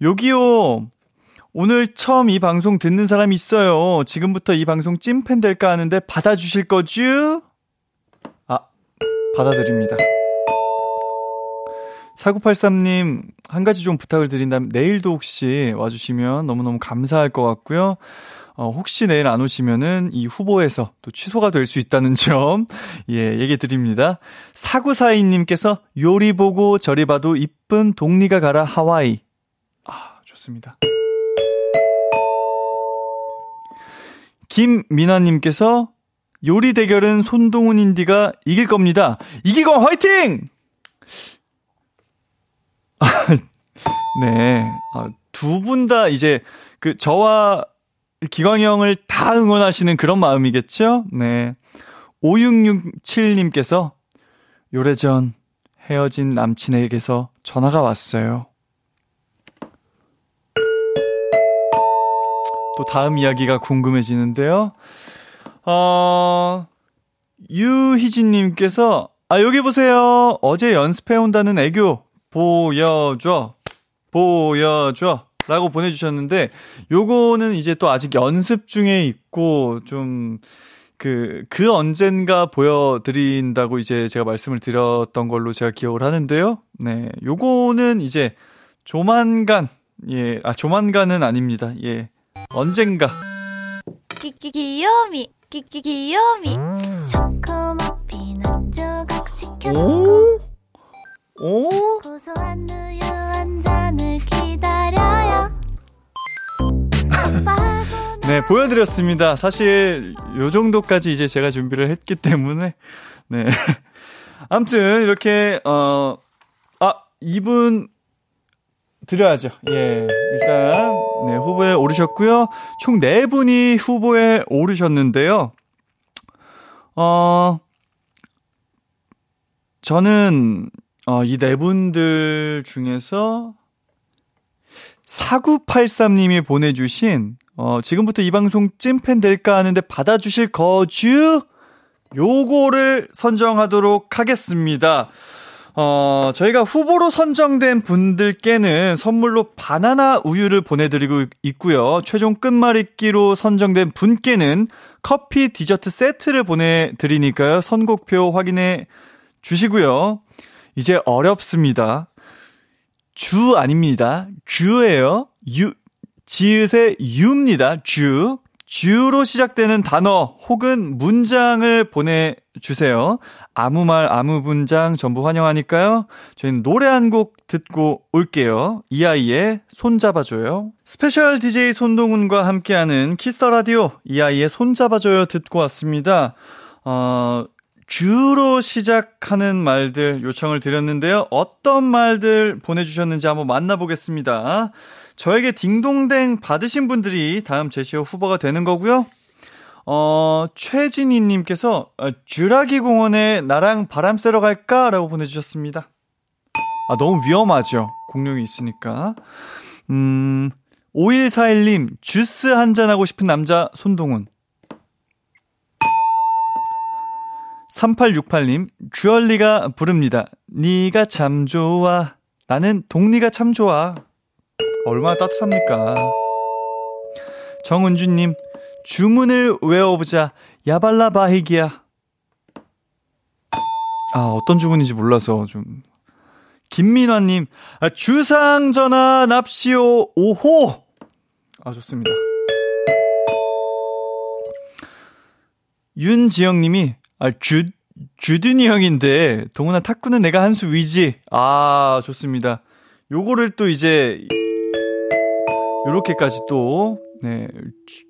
여기요 오늘 처음 이 방송 듣는 사람이 있어요. 지금부터 이 방송 찐팬 될까 하는데 받아주실 거죠? 아, 받아드립니다. 4983님, 한 가지 좀 부탁을 드린다면, 내일도 혹시 와주시면 너무너무 감사할 것 같고요. 어, 혹시 내일 안 오시면은 이 후보에서 또 취소가 될 수 있다는 점, 예, 얘기 드립니다. 사구사이님께서 요리 보고 저리 봐도 이쁜 동리가 가라 하와이. 아, 좋습니다. 김민아님께서 요리 대결은 손동훈 인디가 이길 겁니다. 이기고 화이팅! 네. 아, 두 분 다 이제 그 저와 기광이 형을 다 응원하시는 그런 마음이겠죠? 네. 5667님께서 요래전 헤어진 남친에게서 전화가 왔어요. 또 다음 이야기가 궁금해지는데요. 어, 유희진님께서, 아, 여기 보세요. 어제 연습해온다는 애교 보여줘. 보여줘. 라고 보내주셨는데, 요거는 이제 또 아직 연습 중에 있고, 좀, 그, 그 언젠가 보여드린다고 이제 제가 말씀을 드렸던 걸로 제가 기억을 하는데요. 네. 요거는 이제 조만간, 예, 아, 조만간은 아닙니다. 예. 언젠가. 끼끼 귀요미, 끼끼 귀요미. 초코머핀 한 조각 시켜놓고 오? 고소한 우유 한 잔을 기다려요. 네, 보여드렸습니다. 사실, 요 정도까지 이제 제가 준비를 했기 때문에, 네. 아무튼, 이렇게, 어, 아, 이분, 드려야죠. 예. 일단, 네, 후보에 오르셨고요. 총 4분이 후보에 오르셨는데요. 어, 저는, 어, 이 네 분들 중에서 4983님이 보내주신, 어, 지금부터 이 방송 찐팬 될까 하는데 받아주실 거주? 요거를 선정하도록 하겠습니다. 어, 저희가 후보로 선정된 분들께는 선물로 바나나 우유를 보내드리고 있고요. 최종 끝말잇기로 선정된 분께는 커피 디저트 세트를 보내드리니까요. 선곡표 확인해 주시고요. 이제 어렵습니다. 주 아닙니다. 주예요. 유, 지읒의 유입니다. 주. 주로 시작되는 단어 혹은 문장을 보내 주세요. 아무 말, 아무 문장 전부 환영하니까요. 저희는 노래 한 곡 듣고 올게요. 이 아이의 손잡아줘요. 스페셜 DJ 손동운과 함께하는 Kiss the Radio 이 아이의 손잡아줘요 듣고 왔습니다. 어, 주로 시작하는 말들 요청을 드렸는데요. 어떤 말들 보내주셨는지 한번 만나보겠습니다. 저에게 딩동댕 받으신 분들이 다음 제시어 후보가 되는 거고요. 어, 최진희님께서 어, 쥬라기 공원에 나랑 바람 쐬러 갈까? 라고 보내주셨습니다. 아, 너무 위험하죠. 공룡이 있으니까. 음, 5141님, 주스 한잔하고 싶은 남자 손동훈. 3868님, 주얼리가 부릅니다. 니가 참 좋아. 나는 동리가 참 좋아. 얼마나 따뜻합니까? 정은주님, 주문을 외워보자. 야발라 바히기야. 아, 어떤 주문인지 몰라서 좀. 김민화님, 아, 주상 전화 납시오, 오호! 아, 좋습니다. 윤지영님이, 아, 주, 주둔이 형인데, 동훈아 탁구는 내가 한 수 위지. 아, 좋습니다. 요거를 또 이제, 요렇게까지 또, 네,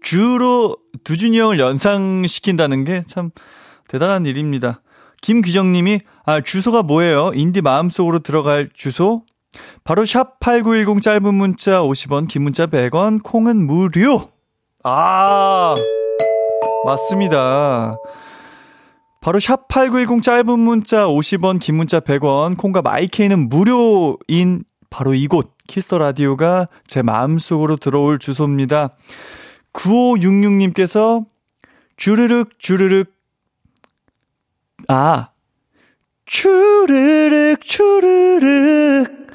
주로 두준이 형을 연상시킨다는 게 참 대단한 일입니다. 김규정 님이, 아, 주소가 뭐예요? 인디 마음속으로 들어갈 주소? 바로 샵 8910 짧은 문자 50원, 긴 문자 100원, 콩은 무료! 아, 맞습니다. 바로 샵 8910 짧은 문자 50원, 긴 문자 100원, 콩과 my K는 무료인 바로 이곳 Kiss the Radio가 제 마음속으로 들어올 주소입니다. 9566님께서 주르륵 주르륵 아 주르륵 주르륵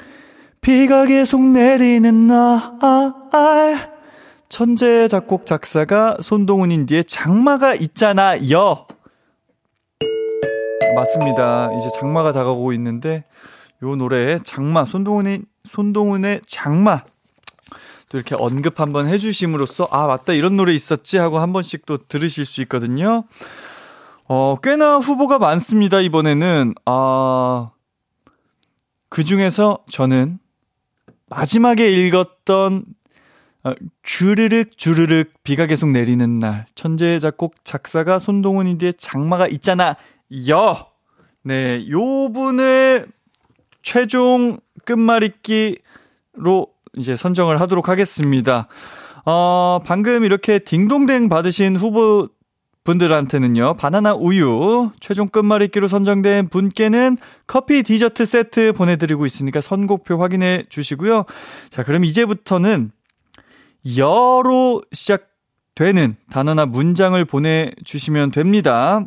비가 계속 내리는 날 천재 작곡 작사가 손동훈 인디의 장마가 있잖아요. 맞습니다. 이제 장마가 다가오고 있는데 요 노래 장마 손동훈의 손동훈의 장마 또 이렇게 언급 한번 해주심으로써 아 맞다 이런 노래 있었지 하고 한 번씩 또 들으실 수 있거든요. 어 꽤나 후보가 많습니다 이번에는 아. 그 중에서 저는 마지막에 읽었던 어, 주르륵 주르륵 비가 계속 내리는 날 천재 작곡 작사가 손동훈인데 장마가 있잖아 여 네, 요 분을 최종 끝말잇기로 이제 선정을 하도록 하겠습니다. 어, 방금 이렇게 딩동댕 받으신 후보 분들한테는요, 바나나 우유, 최종 끝말잇기로 선정된 분께는 커피 디저트 세트 보내드리고 있으니까 선곡표 확인해 주시고요. 자, 그럼 이제부터는 여로 시작되는 단어나 문장을 보내주시면 됩니다.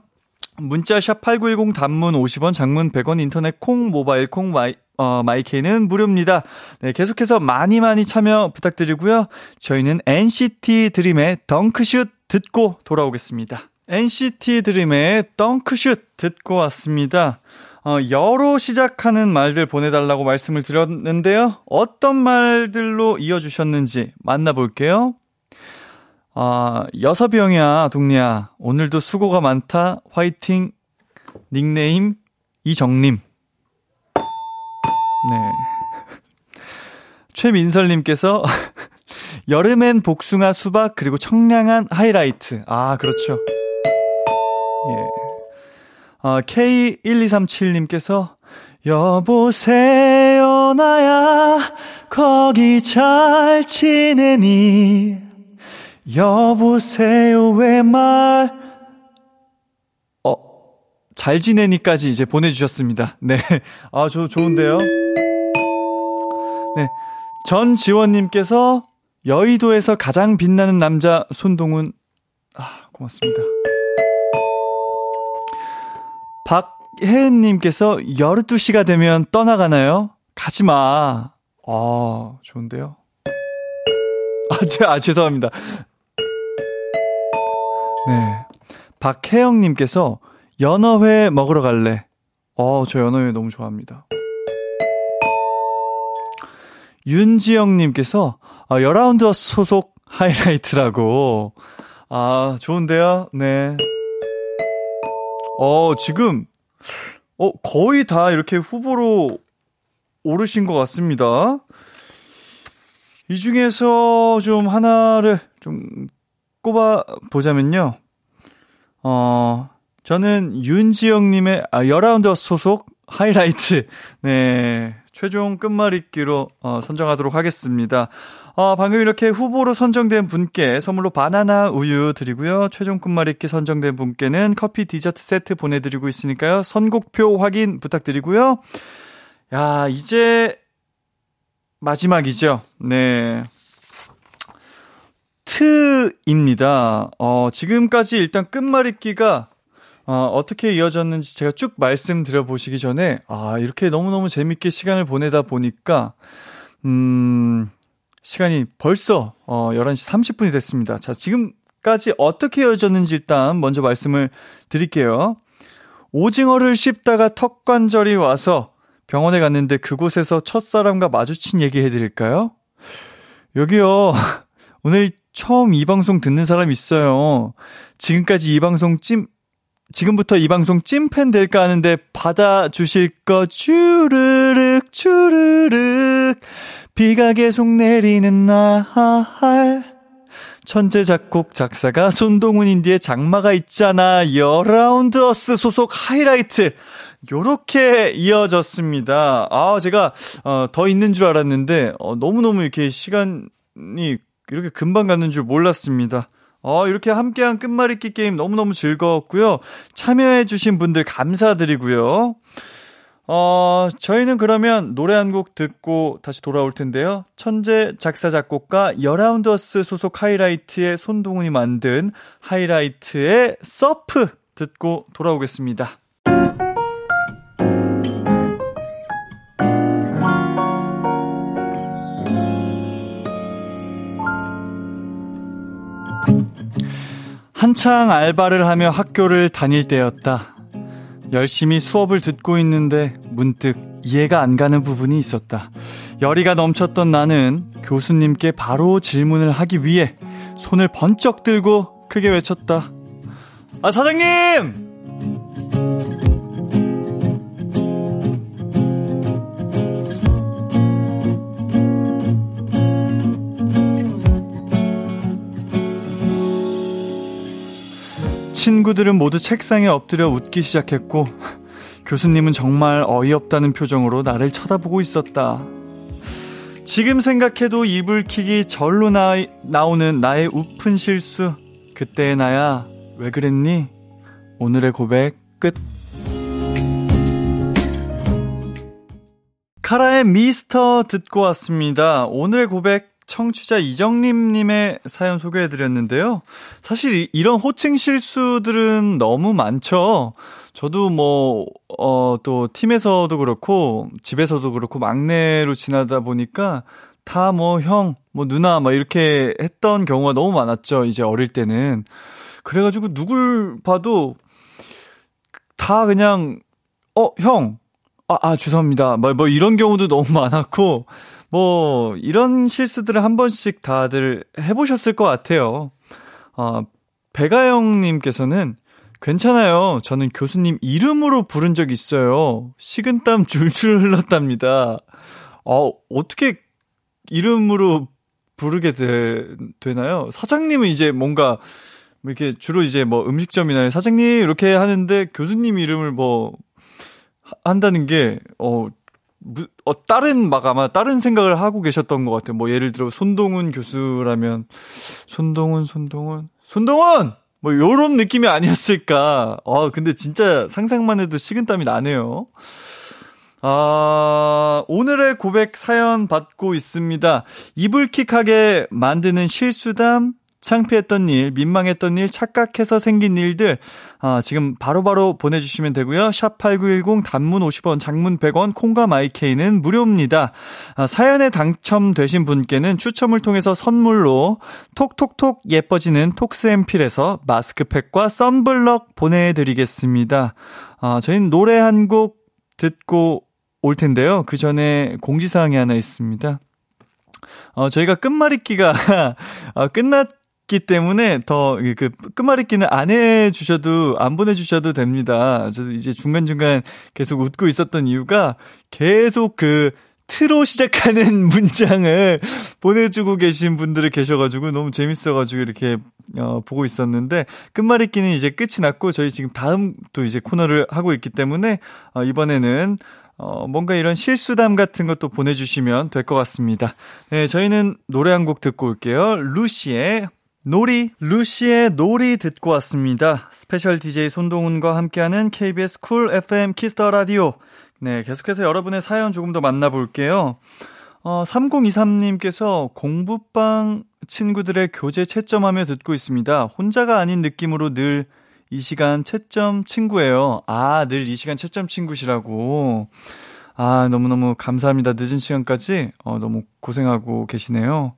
문자 샵 8910 단문 50원, 장문 100원, 인터넷 콩, 모바일 콩, 마이, 어, my K는 무료입니다. 네, 계속해서 많이 많이 참여 부탁드리고요. 저희는 NCT 드림의 덩크슛 듣고 돌아오겠습니다. NCT 드림의 덩크슛 듣고 왔습니다. 어, 여로 시작하는 말들 보내달라고 말씀을 드렸는데요. 어떤 말들로 이어주셨는지 만나볼게요. 아, 여서병이야, 동리야. 오늘도 수고가 많다. 화이팅. 닉네임, 이정님. 네. 최민설님께서, 여름엔 복숭아, 수박, 그리고 청량한 하이라이트. 아, 그렇죠. 예. 어, K1237님께서, 여보세요, 나야, 거기 잘 지내니? 여보세요, 왜 말, 어, 잘 지내니까지 이제 보내주셨습니다. 네. 아, 저 좋은데요? 네. 전지원님께서 여의도에서 가장 빛나는 남자 손동훈. 아, 고맙습니다. 박혜은님께서 12시가 되면 떠나가나요? 가지 마. 아, 좋은데요? 아, 제, 아, 죄송합니다. 네. 박혜영님께서 연어회 먹으러 갈래. 어, 저 연어회 너무 좋아합니다. 윤지영님께서 아, 여라운드 소속 하이라이트라고. 아, 좋은데요? 네. 어, 지금, 어, 거의 다 이렇게 후보로 오르신 것 같습니다. 이 중에서 좀 하나를 좀 꼽아 보자면요. 어, 저는 윤지영님의 아, 여라운드 소속 하이라이트. 네. 최종 끝말잇기로 어, 선정하도록 하겠습니다. 어, 방금 이렇게 후보로 선정된 분께 선물로 바나나 우유 드리고요. 최종 끝말잇기 선정된 분께는 커피 디저트 세트 보내드리고 있으니까요. 선곡표 확인 부탁드리고요. 야, 이제 마지막이죠. 네. 트입니다. 어, 지금까지 일단 끝말잇기가 어, 어떻게 이어졌는지 제가 쭉 말씀드려 보시기 전에, 아, 이렇게 너무너무 재밌게 시간을 보내다 보니까, 음, 시간이 벌써, 어, 11시 30분이 됐습니다. 자, 지금까지 어떻게 이어졌는지 일단 먼저 말씀을 드릴게요. 오징어를 씹다가 턱관절이 와서 병원에 갔는데 그곳에서 첫사람과 마주친 얘기 해드릴까요? 여기요. 오늘 처음 이 방송 듣는 사람 있어요. 지금까지 이 방송 찜, 지금부터 이 방송 찐팬 될까 하는데 받아주실 거 주르륵 주르륵 비가 계속 내리는 날 천재 작곡 작사가 손동훈 인디의 장마가 있잖아 여라운드 어스 소속 하이라이트 요렇게 이어졌습니다. 아 제가 어, 더 있는 줄 알았는데 어, 너무너무 이렇게 시간이 이렇게 금방 가는 줄 몰랐습니다. 어, 이렇게 함께한 끝말잇기 게임 너무너무 즐거웠고요. 참여해주신 분들 감사드리고요. 어, 저희는 그러면 노래 한 곡 듣고 다시 돌아올 텐데요. 천재 작사, 작곡가 여라운더스 소속 하이라이트의 손동훈이 만든 하이라이트의 서프 듣고 돌아오겠습니다. 한창 알바를 하며 학교를 다닐 때였다. 열심히 수업을 듣고 있는데 문득 이해가 안 가는 부분이 있었다. 열의가 넘쳤던 나는 교수님께 바로 질문을 하기 위해 손을 번쩍 들고 크게 외쳤다. 아, 사장님! 친구들은 모두 책상에 엎드려 웃기 시작했고, 교수님은 정말 어이없다는 표정으로 나를 쳐다보고 있었다. 지금 생각해도 이불킥이 절로 나, 나오는 나의 우픈 실수. 그때의 나야, 왜 그랬니? 오늘의 고백 끝. 카라의 미스터 듣고 왔습니다. 오늘의 고백 청취자 이정림님의 사연 소개해드렸는데요. 사실 이런 호칭 실수들은 너무 많죠. 저도 뭐, 어, 또 팀에서도 그렇고, 집에서도 그렇고, 막내로 지나다 보니까 다 뭐 형, 뭐 누나, 막 이렇게 했던 경우가 너무 많았죠. 이제 어릴 때는. 그래가지고 누굴 봐도 다 그냥, 어, 형, 아, 아, 죄송합니다. 뭐, 뭐 이런 경우도 너무 많았고, 뭐, 이런 실수들을 한 번씩 다들 해보셨을 것 같아요. 어, 배가영님께서는 괜찮아요. 저는 교수님 이름으로 부른 적 있어요. 식은땀 줄줄 흘렀답니다. 어, 어떻게 이름으로 부르게 되, 되나요? 사장님은 이제 뭔가, 뭐 이렇게 주로 이제 뭐 음식점이나 사장님 이렇게 하는데 교수님 이름을 뭐 한다는 게, 어, 어, 다른, 막 아마 다른 생각을 하고 계셨던 것 같아요. 뭐 예를 들어 손동훈 교수라면, 손동훈, 손동훈, 손동훈! 뭐 요런 느낌이 아니었을까. 아, 근데 진짜 상상만 해도 식은땀이 나네요. 아, 오늘의 고백 사연 받고 있습니다. 이불킥하게 만드는 실수담, 창피했던 일, 민망했던 일, 착각해서 생긴 일들, 아, 지금 바로바로 바로 보내주시면 되고요. 샵 8910 단문 50원, 장문 100원, 콩과 마이케이는 무료입니다. 아, 사연에 당첨되신 분께는 추첨을 통해서 선물로 톡톡톡 예뻐지는 톡스앰필에서 마스크팩과 썬블럭 보내드리겠습니다. 아, 저희는 노래 한 곡 듣고 올 텐데요. 그 전에 공지사항이 하나 있습니다. 어, 저희가 끝말잇기가 어, 끝났 기 때문에 더 그 끝말잇기는 안 해주셔도 안 보내주셔도 됩니다. 저도 이제 중간 중간 계속 웃고 있었던 이유가 계속 그 트로 시작하는 문장을 보내주고 계신 분들이 계셔가지고 너무 재밌어가지고 이렇게 어, 보고 있었는데 끝말잇기는 이제 끝이 났고 저희 지금 다음 또 이제 코너를 하고 있기 때문에 어, 이번에는 어, 뭔가 이런 실수담 같은 것도 보내주시면 될 것 같습니다. 네, 저희는 노래 한 곡 듣고 올게요. 루시의 놀이, 루시의 놀이 듣고 왔습니다. 스페셜 DJ 손동운과 함께하는 KBS Cool FM Kiss the Radio. 네, 계속해서 여러분의 사연 조금 더 만나볼게요. 어, 3023님께서 공부방 친구들의 교재 채점하며 듣고 있습니다. 혼자가 아닌 느낌으로 늘 이 시간 채점 친구예요. 아, 늘 이 시간 채점 친구시라고. 아, 너무너무 감사합니다. 늦은 시간까지, 어, 너무 고생하고 계시네요.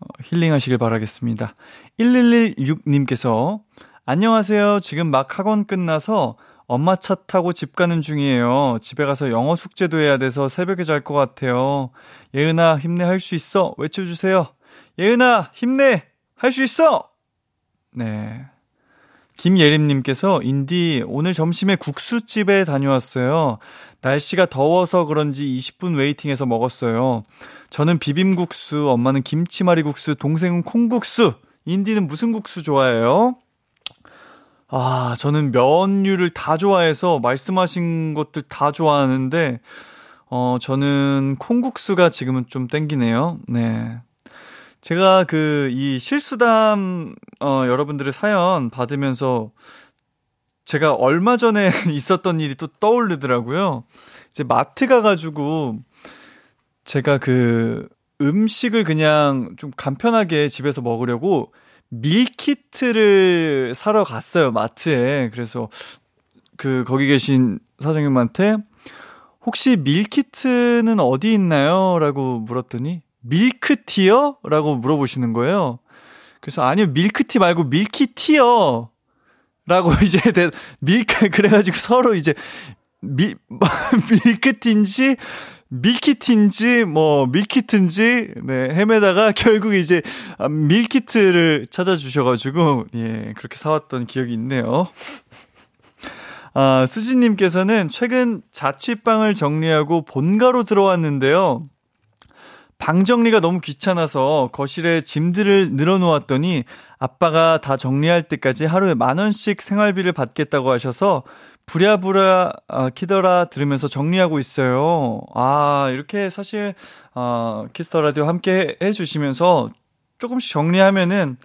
어, 힐링하시길 바라겠습니다. 1116님께서 안녕하세요. 지금 막 학원 끝나서 엄마 차 타고 집 가는 중이에요. 집에 가서 영어 숙제도 해야 돼서 새벽에 잘 것 같아요. 예은아, 힘내, 할 수 있어. 외쳐주세요. 예은아, 힘내! 할 수 있어! 네. 김예림님께서 인디 오늘 점심에 국수집에 다녀왔어요. 날씨가 더워서 그런지 20분 웨이팅해서 먹었어요. 저는 비빔국수, 엄마는 김치말이국수, 동생은 콩국수. 인디는 무슨 국수 좋아해요? 아, 저는 면류를 다 좋아해서 말씀하신 것들 다 좋아하는데, 어, 저는 콩국수가 지금은 좀 땡기네요. 네. 제가 그, 이 실수담, 어, 여러분들의 사연 받으면서 제가 얼마 전에 있었던 일이 또 떠오르더라고요. 이제 마트 가가지고 제가 그 음식을 그냥 좀 간편하게 집에서 먹으려고 밀키트를 사러 갔어요, 마트에. 그래서 그 거기 계신 사장님한테 혹시 밀키트는 어디 있나요? 라고 물었더니 밀크티요? 라고 물어보시는 거예요. 그래서 아니요, 밀크티 말고 밀키트요. 라고 이제 밀크 그래가지고 서로 이제 밀, 밀크티인지, 밀키트인지, 뭐, 밀키트인지, 네, 헤매다가 결국 이제, 아, 밀키트를 찾아주셔가지고, 예, 그렇게 사왔던 기억이 있네요. 아, 수진님께서는 최근 자취방을 정리하고 본가로 들어왔는데요. 방 정리가 너무 귀찮아서 거실에 짐들을 늘어놓았더니 아빠가 다 정리할 때까지 하루에 만 원씩 생활비를 받겠다고 하셔서 부랴부랴 어, 키더라 들으면서 정리하고 있어요. 아 이렇게 사실 어, Kiss the Radio 함께 해주시면서 조금씩 정리하면은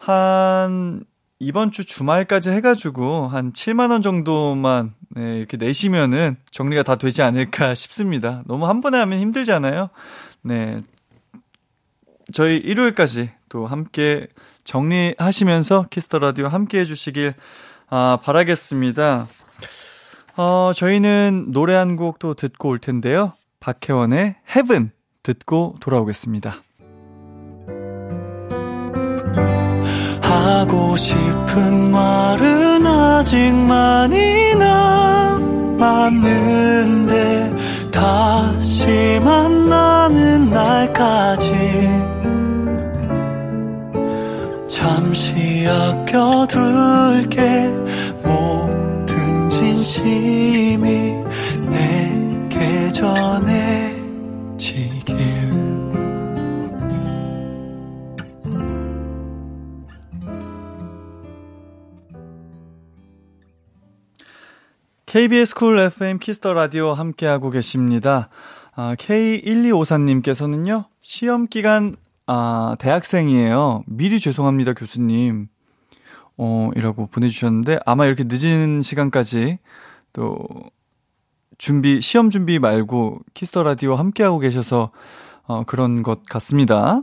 한 이번 주 주말까지 해가지고 한 7만 원 정도만 네, 이렇게 내시면은 정리가 다 되지 않을까 싶습니다. 너무 한 번에 하면 힘들잖아요. 네. 저희 일요일까지 또 함께 정리하시면서 Kiss the Radio 함께 해주시길 아, 바라겠습니다. 어, 저희는 노래 한 곡 또 듣고 올 텐데요. 박혜원의 Heaven 듣고 돌아오겠습니다. 하고 싶은 말은 아직 많이 남았는데 다시 만나는 날까지 잠시 아껴둘게 모든 진심이 내게 전해지길 KBS Cool FM Kiss the Radio 함께하고 계십니다. 아, K1254님께서는요, 시험 기간, 아, 대학생이에요. 미리 죄송합니다, 교수님. 어, 이라고 보내주셨는데, 아마 이렇게 늦은 시간까지 또, 준비, 시험 준비 말고 Kiss the Radio 함께하고 계셔서, 어, 그런 것 같습니다.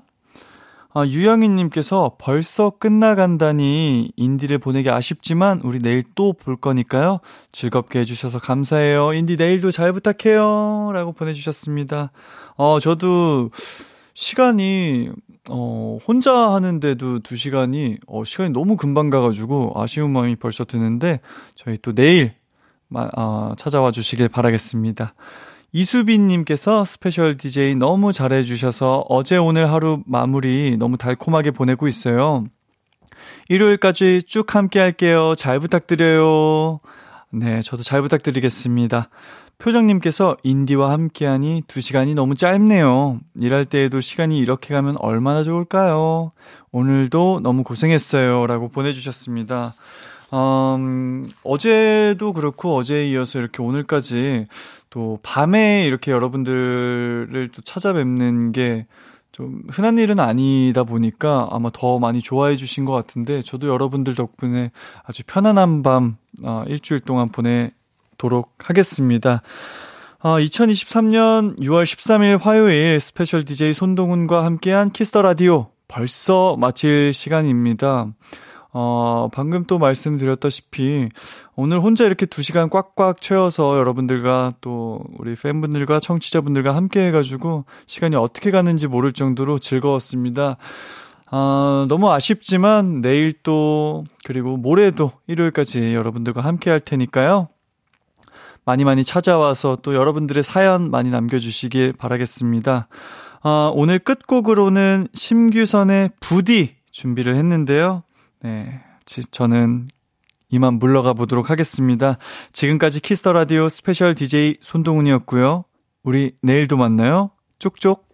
아, 유영희님께서 벌써 끝나간다니 운디를 보내기 아쉽지만 우리 내일 또 볼 거니까요. 즐겁게 해주셔서 감사해요. 운디 내일도 잘 부탁해요. 라고 보내주셨습니다. 어, 저도 시간이, 어, 혼자 하는데도 두 시간이, 어, 시간이 너무 금방 가가지고 아쉬운 마음이 벌써 드는데 저희 또 내일, 어, 찾아와 주시길 바라겠습니다. 이수빈님께서 스페셜 DJ 너무 잘해주셔서 어제 오늘 하루 마무리 너무 달콤하게 보내고 있어요. 일요일까지 쭉 함께 할게요. 잘 부탁드려요. 네, 저도 잘 부탁드리겠습니다. 표정님께서 운디와 함께하니 두 시간이 너무 짧네요. 일할 때에도 시간이 이렇게 가면 얼마나 좋을까요? 오늘도 너무 고생했어요. 라고 보내주셨습니다. 음, 어제도 그렇고 어제에 이어서 이렇게 오늘까지 또 밤에 이렇게 여러분들을 또 찾아뵙는 게 좀 흔한 일은 아니다 보니까 아마 더 많이 좋아해 주신 것 같은데 저도 여러분들 덕분에 아주 편안한 밤 어, 일주일 동안 보내 도록 하겠습니다. 어, 2023년 6월 13일 화요일 스페셜 DJ 손동운과 함께한 Kiss the Radio 벌써 마칠 시간입니다. 어, 방금 또 말씀드렸다시피 오늘 혼자 이렇게 두 시간 꽉꽉 채워서 여러분들과 또 우리 팬분들과 청취자분들과 함께 해가지고 시간이 어떻게 가는지 모를 정도로 즐거웠습니다. 아, 너무 아쉽지만 내일 또 그리고 모레도 일요일까지 여러분들과 함께 할 테니까요. 많이 많이 찾아와서 또 여러분들의 사연 많이 남겨주시길 바라겠습니다. 아, 오늘 끝곡으로는 심규선의 부디 준비를 했는데요. 네. 저는 이만 물러가 보도록 하겠습니다. 지금까지 Kiss the Radio 스페셜 DJ 손동운이었고요. 우리 내일도 만나요. 쪽쪽.